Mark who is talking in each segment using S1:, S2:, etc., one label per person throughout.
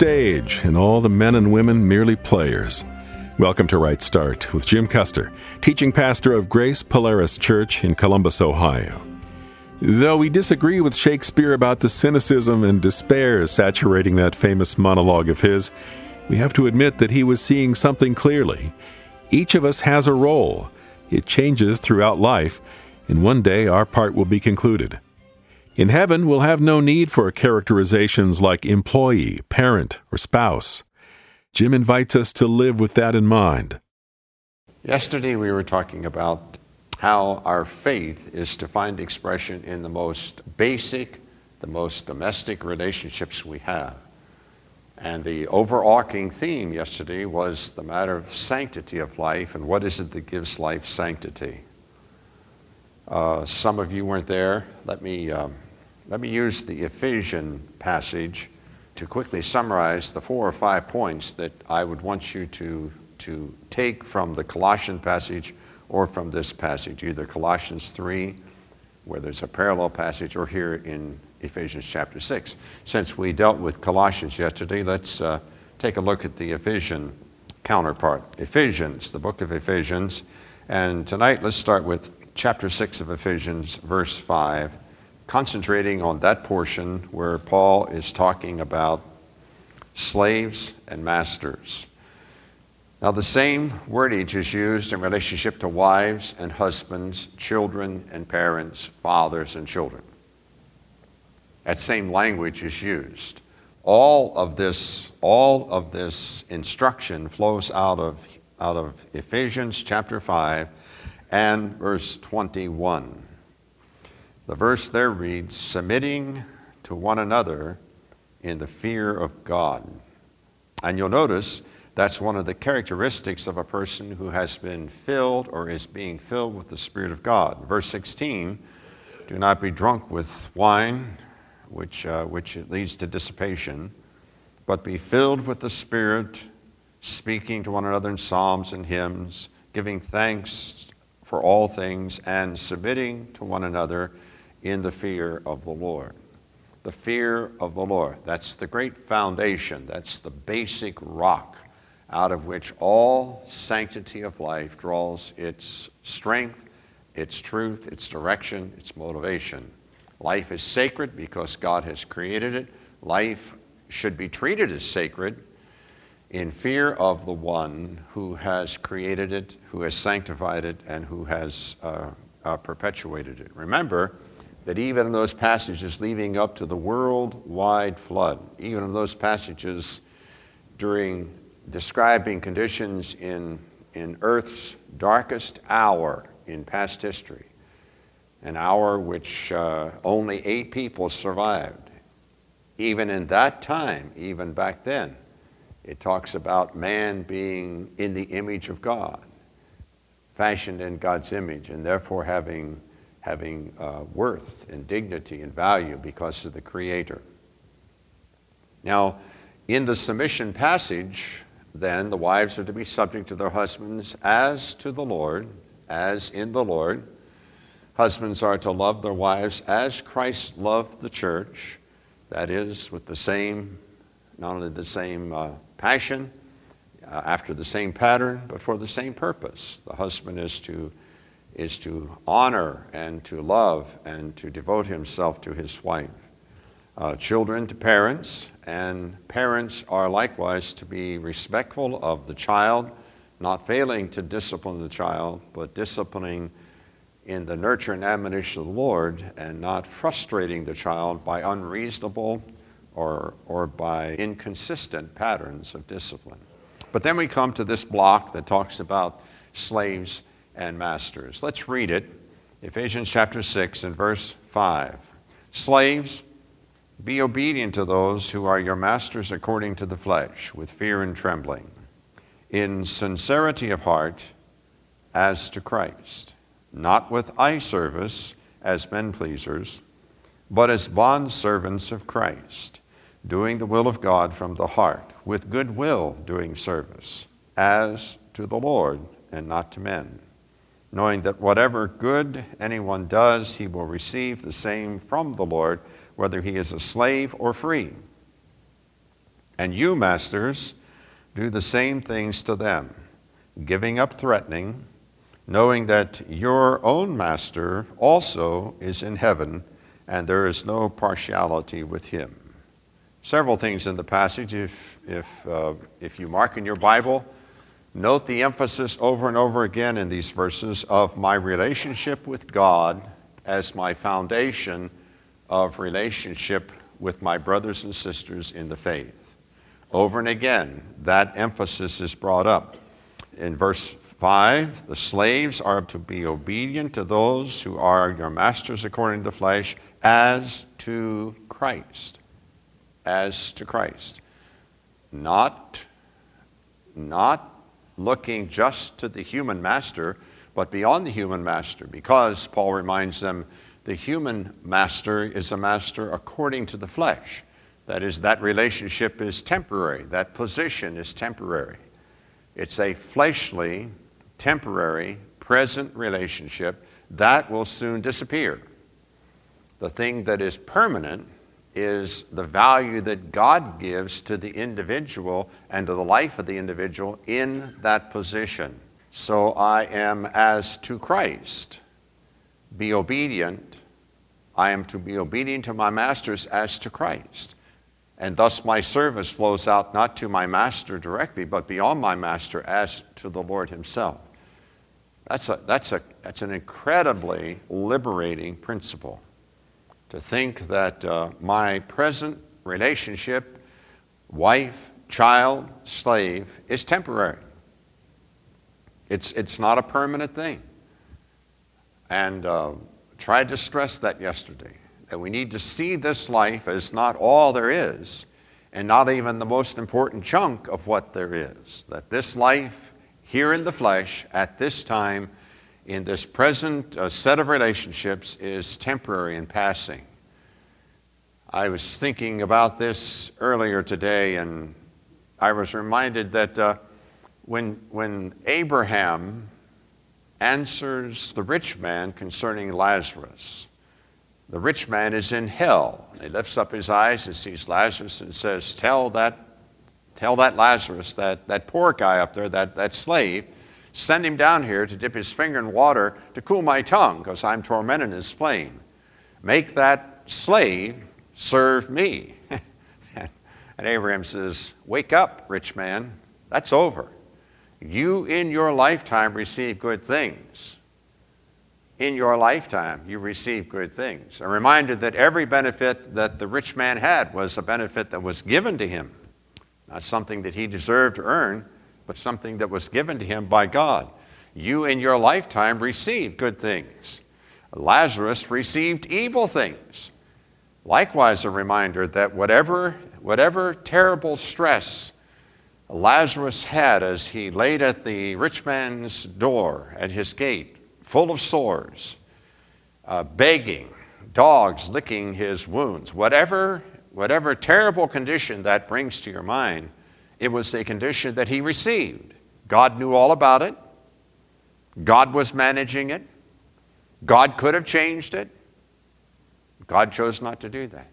S1: stage, and all the men and women merely players. Welcome to Right Start with Jim Custer, teaching pastor of Grace Polaris Church in Columbus, Ohio. Though we disagree with Shakespeare about the cynicism and despair saturating that famous monologue of his, we have to admit that he was seeing something clearly. Each of us has a role. It changes throughout life, and one day our part will be concluded. In heaven, we'll have no need for characterizations like employee, parent, or spouse. Jim invites us to live with that in mind.
S2: Yesterday, we were talking about how our faith is to find expression in the most basic, the most domestic relationships we have. And the overarching theme yesterday was the matter of sanctity of life and what is it that gives life sanctity. Uh, some of you weren't there. Let me, um, let me use the Ephesian passage to quickly summarize the four or five points that I would want you to, to take from the Colossian passage or from this passage, either Colossians 3, where there's a parallel passage, or here in Ephesians chapter 6. Since we dealt with Colossians yesterday, let's uh, take a look at the Ephesian counterpart. Ephesians, the book of Ephesians. And tonight, let's start with chapter 6 of Ephesians, verse 5, concentrating on that portion where Paul is talking about slaves and masters. Now, the same wordage is used in relationship to wives and husbands, children and parents, fathers and children. That same language is used. All of this, all of this instruction flows out of, out of Ephesians chapter 5 and verse 21. The verse there reads, submitting to one another in the fear of God. And you'll notice that's one of the characteristics of a person who has been filled or is being filled with the Spirit of God. Verse 16, do not be drunk with wine which, uh, which leads to dissipation, but be filled with the Spirit, speaking to one another in psalms and hymns, giving thanks for all things, and submitting to one another in the fear of the Lord. The fear of the Lord. That's the great foundation, that's the basic rock out of which all sanctity of life draws its strength, its truth, its direction, its motivation. Life is sacred because God has created it. Life should be treated as sacred in fear of the one who has created it, who has sanctified it, and who has uh, uh, perpetuated it. Remember that even in those passages leading up to the worldwide flood, even in those passages during describing conditions in, in Earth's darkest hour in past history, an hour which uh, only eight people survived. Even in that time, even back then, it talks about man being in the image of God, fashioned in God's image, and therefore having, having uh, worth and dignity and value because of the Creator. Now, in the submission passage, then, the wives are to be subject to their husbands as to the Lord, as in the Lord. Husbands are to love their wives as Christ loved the church, that is, with the same, not only the same uh, passion, uh, after the same pattern, but for the same purpose. The husband is to, is to honor and to love and to devote himself to his wife. Uh, children to parents, and parents are likewise to be respectful of the child, not failing to discipline the child, but disciplining in the nurture and admonition of the Lord and not frustrating the child by unreasonable or, or by inconsistent patterns of discipline. But then we come to this block that talks about slaves and masters. Let's read it Ephesians chapter 6 and verse 5. Slaves, be obedient to those who are your masters according to the flesh, with fear and trembling, in sincerity of heart, as to Christ not with eye service as men pleasers, but as bond servants of Christ, doing the will of God from the heart, with good will doing service, as to the Lord and not to men, knowing that whatever good anyone does, he will receive the same from the Lord, whether he is a slave or free. And you, masters, do the same things to them, giving up threatening, knowing that your own master also is in heaven, and there is no partiality with him. Several things in the passage. If, if, uh, if you mark in your Bible, note the emphasis over and over again in these verses of my relationship with God as my foundation of relationship with my brothers and sisters in the faith. Over and again, that emphasis is brought up. In verse 5, the slaves are to be obedient to those who are your masters according to the flesh, as to Christ. As to Christ. Not, not looking just to the human master, but beyond the human master, because Paul reminds them the human master is a master according to the flesh. That is, that relationship is temporary, that position is temporary. It's a fleshly, temporary, present relationship that will soon disappear. The thing that is permanent is the value that God gives to the individual and to the life of the individual in that position. So I am as to Christ. Be obedient. I am to be obedient to my masters as to Christ. And thus my service flows out not to my master directly, but beyond my master as to the Lord himself. That's, a, that's, a, that's an incredibly liberating principle to think that uh, my present relationship, wife, child, slave, is temporary. It's, it's not a permanent thing. And uh, tried to stress that yesterday that we need to see this life as not all there is and not even the most important chunk of what there is. That this life here in the flesh at this time in this present uh, set of relationships is temporary and passing. I was thinking about this earlier today and I was reminded that uh, when, when Abraham answers the rich man concerning Lazarus, the rich man is in hell. He lifts up his eyes and sees Lazarus and says, Tell that, tell that Lazarus, that, that poor guy up there, that, that slave, send him down here to dip his finger in water to cool my tongue, because I'm tormented in his flame. Make that slave serve me. and Abraham says, Wake up, rich man. That's over. You in your lifetime receive good things in your lifetime you receive good things. A reminder that every benefit that the rich man had was a benefit that was given to him, not something that he deserved to earn, but something that was given to him by God. You in your lifetime received good things. Lazarus received evil things. Likewise, a reminder that whatever, whatever terrible stress Lazarus had as he laid at the rich man's door at his gate, full of sores, uh, begging, dogs licking his wounds, whatever, whatever terrible condition that brings to your mind, it was a condition that he received. God knew all about it. God was managing it. God could have changed it. God chose not to do that.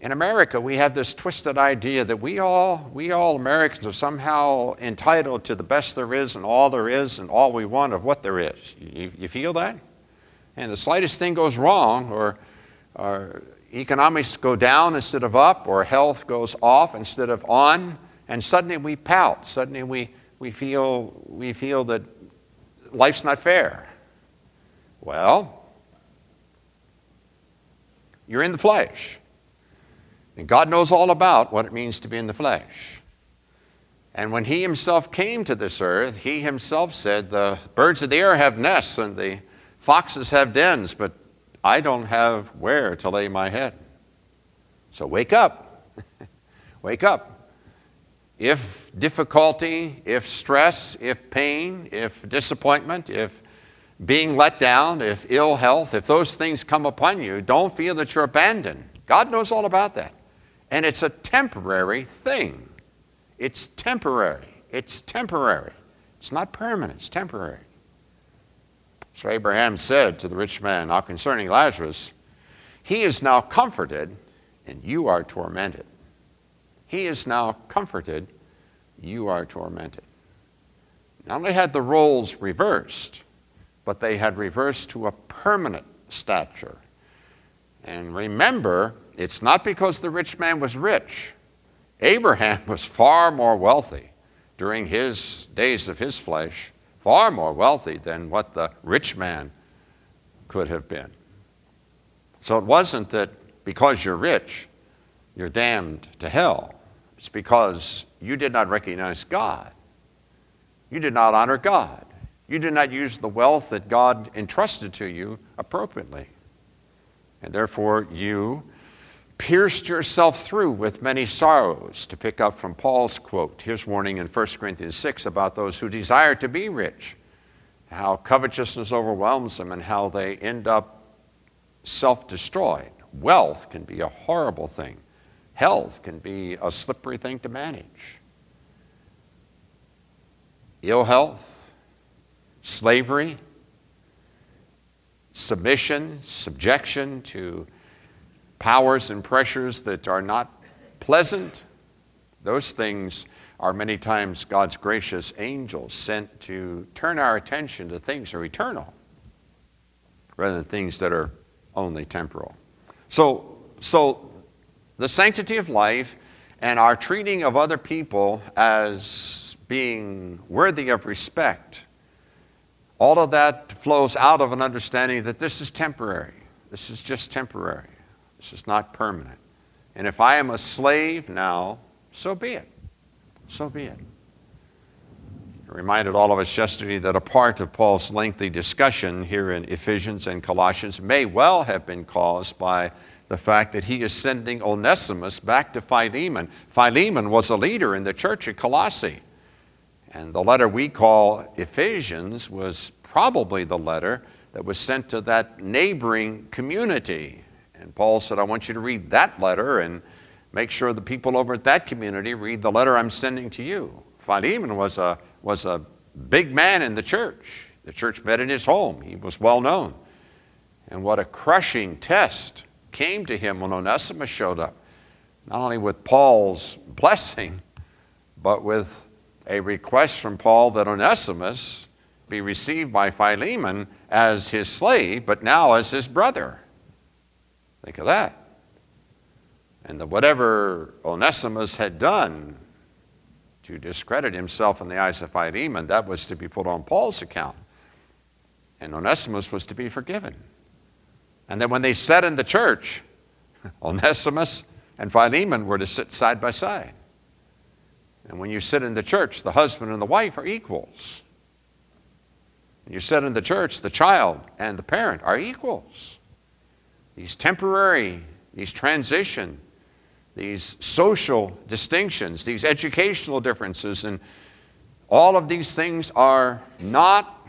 S2: In America, we have this twisted idea that we all, we all Americans are somehow entitled to the best there is and all there is and all we want of what there is. You, you feel that? And the slightest thing goes wrong, or, or economics go down instead of up, or health goes off instead of on, and suddenly we pout. Suddenly we, we, feel, we feel that life's not fair. Well, you're in the flesh. And God knows all about what it means to be in the flesh. And when He Himself came to this earth, He Himself said, The birds of the air have nests and the foxes have dens, but I don't have where to lay my head. So wake up. wake up. If difficulty, if stress, if pain, if disappointment, if being let down, if ill health, if those things come upon you, don't feel that you're abandoned. God knows all about that. And it's a temporary thing. It's temporary. It's temporary. It's not permanent, it's temporary. So Abraham said to the rich man, now concerning Lazarus, he is now comforted and you are tormented. He is now comforted, you are tormented. Not only had the roles reversed, but they had reversed to a permanent stature. And remember, it's not because the rich man was rich. Abraham was far more wealthy during his days of his flesh, far more wealthy than what the rich man could have been. So it wasn't that because you're rich, you're damned to hell. It's because you did not recognize God. You did not honor God. You did not use the wealth that God entrusted to you appropriately. And therefore, you pierced yourself through with many sorrows, to pick up from Paul's quote. Here's warning in 1 Corinthians 6 about those who desire to be rich, how covetousness overwhelms them, and how they end up self destroyed. Wealth can be a horrible thing, health can be a slippery thing to manage. Ill health, slavery, submission, subjection to powers and pressures that are not pleasant, those things are many times God's gracious angels sent to turn our attention to things that are eternal rather than things that are only temporal. So, so the sanctity of life and our treating of other people as being worthy of respect, all of that flows out of an understanding that this is temporary. This is just temporary. This is not permanent. And if I am a slave now, so be it. So be it. It reminded all of us yesterday that a part of Paul's lengthy discussion here in Ephesians and Colossians may well have been caused by the fact that he is sending Onesimus back to Philemon. Philemon was a leader in the church at Colossae. And the letter we call Ephesians was probably the letter that was sent to that neighboring community and Paul said, I want you to read that letter and make sure the people over at that community read the letter I'm sending to you. Philemon was a, was a big man in the church. The church met in his home, he was well known. And what a crushing test came to him when Onesimus showed up. Not only with Paul's blessing, but with a request from Paul that Onesimus be received by Philemon as his slave, but now as his brother. Think of that. And that whatever Onesimus had done to discredit himself in the eyes of Philemon, that was to be put on Paul's account. And Onesimus was to be forgiven. And then when they sat in the church, Onesimus and Philemon were to sit side by side. And when you sit in the church, the husband and the wife are equals. When you sit in the church, the child and the parent are equals these temporary, these transition, these social distinctions, these educational differences, and all of these things are not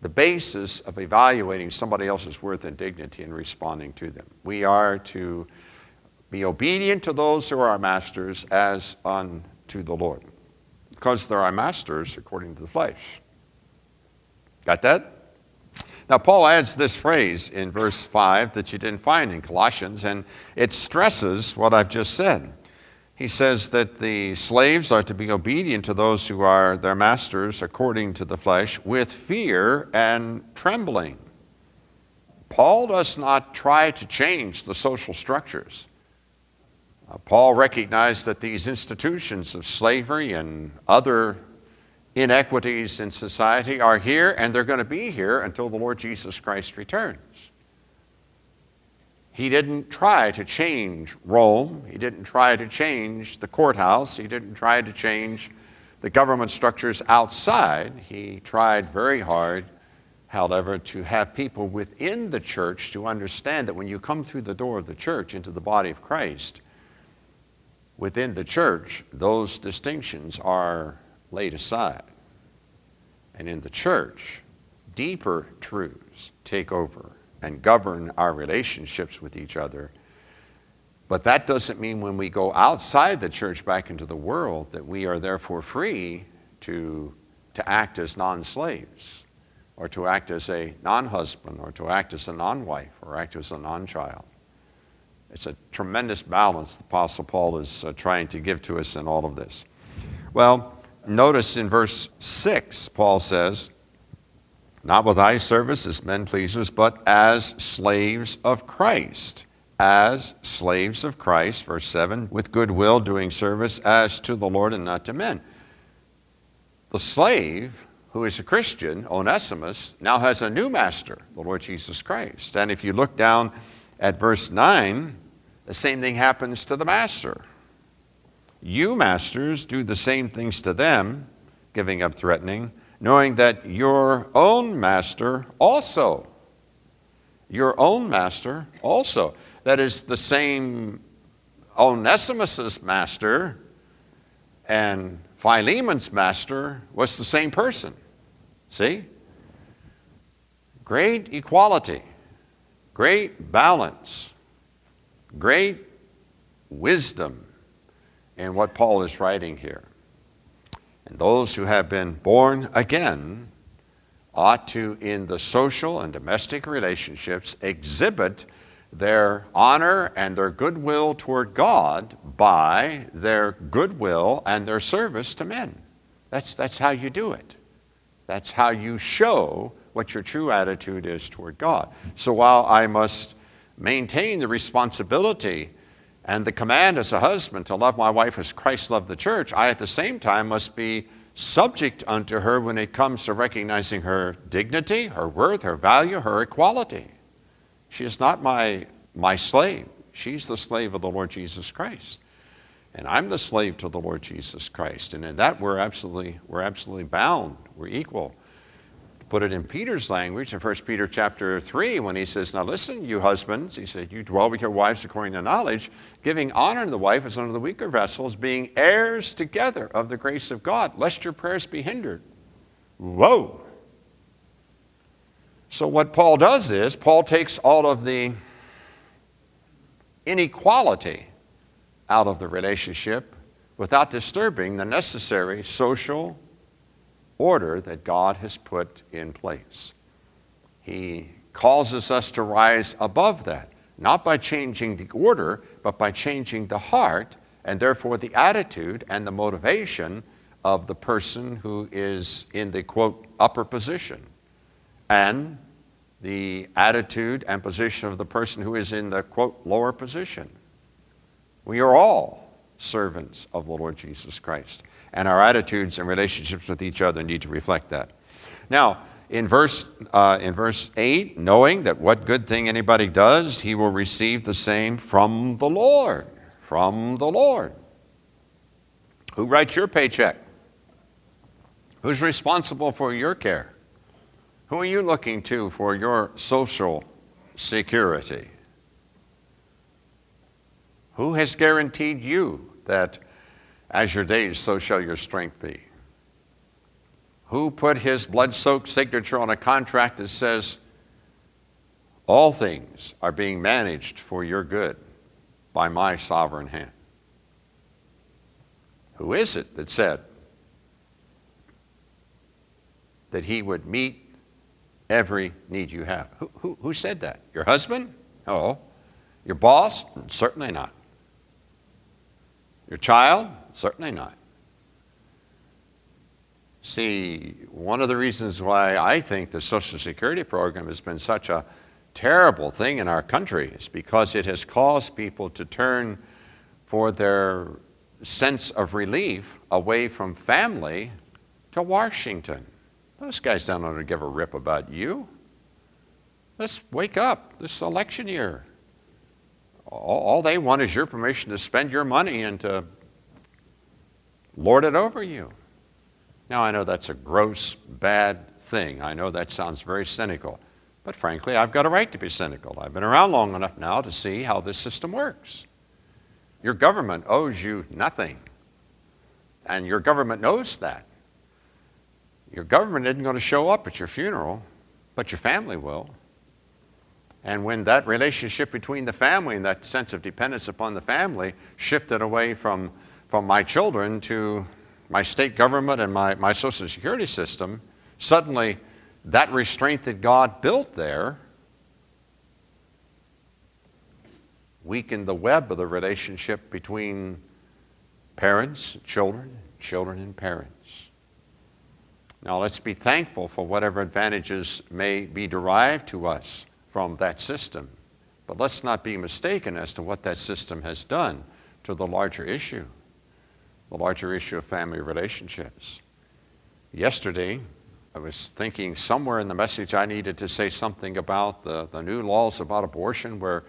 S2: the basis of evaluating somebody else's worth and dignity and responding to them. We are to be obedient to those who are our masters as unto the Lord, because they're our masters according to the flesh. Got that? Now, Paul adds this phrase in verse 5 that you didn't find in Colossians, and it stresses what I've just said. He says that the slaves are to be obedient to those who are their masters according to the flesh with fear and trembling. Paul does not try to change the social structures. Uh, Paul recognized that these institutions of slavery and other inequities in society are here and they're going to be here until the Lord Jesus Christ returns. He didn't try to change Rome. He didn't try to change the courthouse. He didn't try to change the government structures outside. He tried very hard, however, to have people within the church to understand that when you come through the door of the church into the body of Christ, within the church, those distinctions are laid aside. And in the church, deeper truths take over and govern our relationships with each other. But that doesn't mean when we go outside the church back into the world that we are therefore free to, to act as non slaves or to act as a non husband or to act as a non wife or act as a non child. It's a tremendous balance the Apostle Paul is uh, trying to give to us in all of this. Well, notice in verse 6, Paul says, Not with eye service as men pleasers, but as slaves of Christ. As slaves of Christ, verse 7, with good will doing service as to the Lord and not to men. The slave who is a Christian, Onesimus, now has a new master, the Lord Jesus Christ. And if you look down at verse 9, the same thing happens to the master. You, masters, do the same things to them, giving up threatening, knowing that your own master also, your own master also, that is the same Onesimus's master and Philemon's master was the same person. See? Great equality, great balance, great wisdom in what Paul is writing here. And those who have been born again ought to, in the social and domestic relationships, exhibit their honor and their goodwill toward God by their goodwill and their service to men. That's, that's how you do it. That's how you show what your true attitude is toward God. So while I must maintain the responsibility and the command as a husband to love my wife as Christ loved the church, I at the same time must be subject unto her when it comes to recognizing her dignity, her worth, her value, her equality. She is not my, my slave. She's the slave of the Lord Jesus Christ. And I'm the slave to the Lord Jesus Christ. And in that we're absolutely, we're absolutely bound. We're equal put it in Peter's language in 1 Peter chapter 3 when he says, Now listen, you husbands, he said, You dwell with your wives according to knowledge, giving honor to the wife as unto the weaker vessels, being heirs together of the grace of God, lest your prayers be hindered. Whoa! So, what Paul does is, Paul takes all of the inequality out of the relationship without disturbing the necessary social order that God has put in place. He causes us to rise above that, not by changing the order, but by changing the heart and therefore the attitude and the motivation of the person who is in the quote upper position and the attitude and position of the person who is in the quote lower position. We are all servants of the Lord Jesus Christ and our attitudes and relationships with each other need to reflect that. Now, in verse, uh, in verse 8, knowing that what good thing anybody does, he will receive the same from the Lord. From the Lord. Who writes your paycheck? Who's responsible for your care? Who are you looking to for your social security? Who has guaranteed you that as your days, so shall your strength be. Who put his blood soaked signature on a contract that says, All things are being managed for your good by my sovereign hand? Who is it that said that he would meet every need you have? Who, who, who said that? Your husband? Oh. Your boss? Certainly not. Your child? Certainly not. See, one of the reasons why I think the Social Security program has been such a terrible thing in our country is because it has caused people to turn for their sense of relief away from family to Washington. Those guys don't know to give a rip about you. Let's wake up this election year. All, all they want is your permission to spend your money and to lord it over you. Now, I know that's a gross, bad thing. I know that sounds very cynical. But frankly, I've got a right to be cynical. I've been around long enough now to see how this system works. Your government owes you nothing. And your government knows that. Your government isn't going to show up at your funeral, but your family will. And when that relationship between the family and that sense of dependence upon the family shifted away from from my children to my state government and my, my social security system, suddenly that restraint that God built there weakened the web of the relationship between parents, children, children, and parents. Now, let's be thankful for whatever advantages may be derived to us from that system. But let's not be mistaken as to what that system has done to the larger issue, the larger issue of family relationships. Yesterday, I was thinking somewhere in the message I needed to say something about the, the new laws about abortion, where,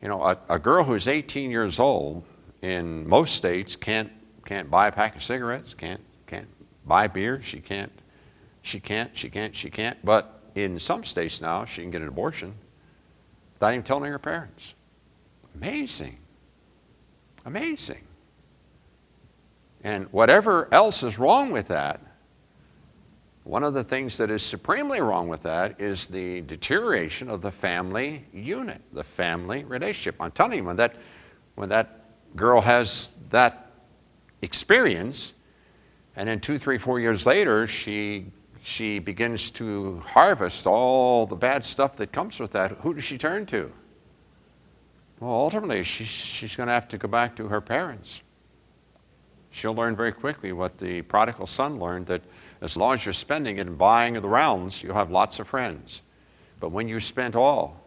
S2: you know, a, a girl who's 18 years old in most states can't, can't buy a pack of cigarettes, can't, can't buy beer, she can't, she can't, she can't, she can't. But in some states now, she can get an abortion without even telling her parents. Amazing. Amazing. And whatever else is wrong with that, one of the things that is supremely wrong with that is the deterioration of the family unit, the family relationship. I'm telling you, when that, when that girl has that experience, and then two, three, four years later, she, she begins to harvest all the bad stuff that comes with that, who does she turn to? Well, ultimately, she, she's going to have to go back to her parents. She'll learn very quickly what the prodigal son learned that as long as you're spending it and buying of the rounds, you'll have lots of friends. But when you spent all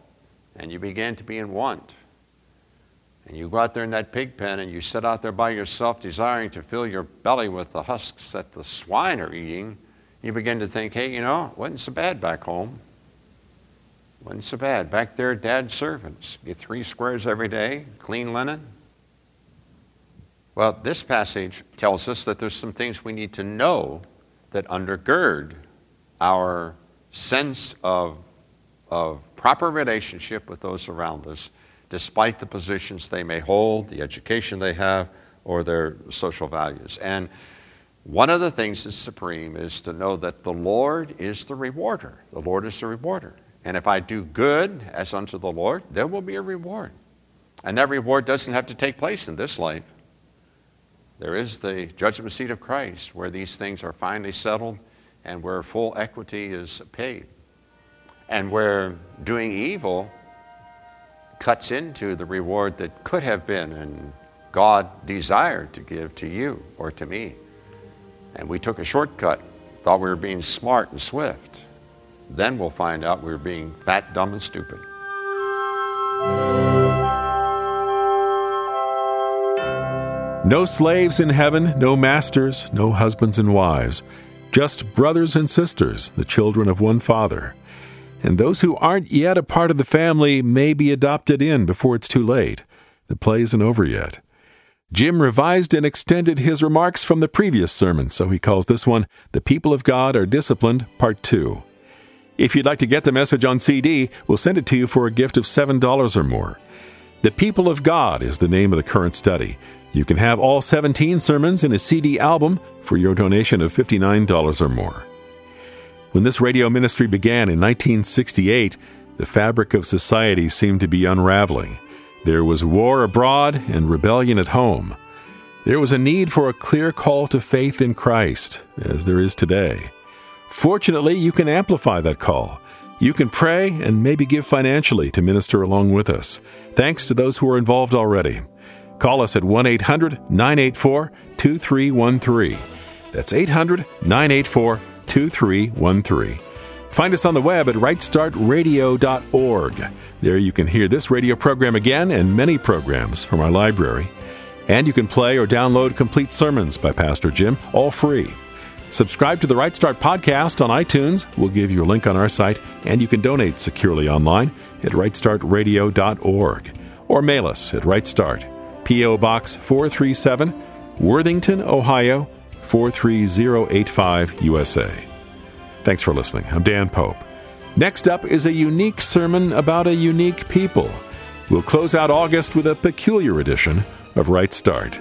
S2: and you begin to be in want, and you go out there in that pig pen and you sit out there by yourself desiring to fill your belly with the husks that the swine are eating, you begin to think, hey, you know, wasn't so bad back home. Wasn't so bad. Back there, dad's servants get three squares every day, clean linen. Well, this passage tells us that there's some things we need to know that undergird our sense of, of proper relationship with those around us, despite the positions they may hold, the education they have, or their social values. And one of the things that's supreme is to know that the Lord is the rewarder. The Lord is the rewarder. And if I do good as unto the Lord, there will be a reward. And that reward doesn't have to take place in this life. There is the judgment seat of Christ where these things are finally settled and where full equity is paid. And where doing evil cuts into the reward that could have been and God desired to give to you or to me. And we took a shortcut, thought we were being smart and swift. Then we'll find out we were being fat, dumb, and stupid.
S1: No slaves in heaven, no masters, no husbands and wives, just brothers and sisters, the children of one Father. And those who aren't yet a part of the family may be adopted in before it's too late. The play isn't over yet. Jim revised and extended his remarks from the previous sermon, so he calls this one The People of God Are Disciplined, Part 2. If you'd like to get the message on CD, we'll send it to you for a gift of $7 or more. The People of God is the name of the current study. You can have all 17 sermons in a CD album for your donation of $59 or more. When this radio ministry began in 1968, the fabric of society seemed to be unraveling. There was war abroad and rebellion at home. There was a need for a clear call to faith in Christ, as there is today. Fortunately, you can amplify that call. You can pray and maybe give financially to minister along with us. Thanks to those who are involved already. Call us at 1 800 984 2313. That's 800 984 2313. Find us on the web at rightstartradio.org. There you can hear this radio program again and many programs from our library. And you can play or download complete sermons by Pastor Jim, all free. Subscribe to the Right Start podcast on iTunes. We'll give you a link on our site, and you can donate securely online at rightstartradio.org or mail us at Right Start. P.O. Box 437, Worthington, Ohio 43085, USA. Thanks for listening. I'm Dan Pope. Next up is a unique sermon about a unique people. We'll close out August with a peculiar edition of Right Start.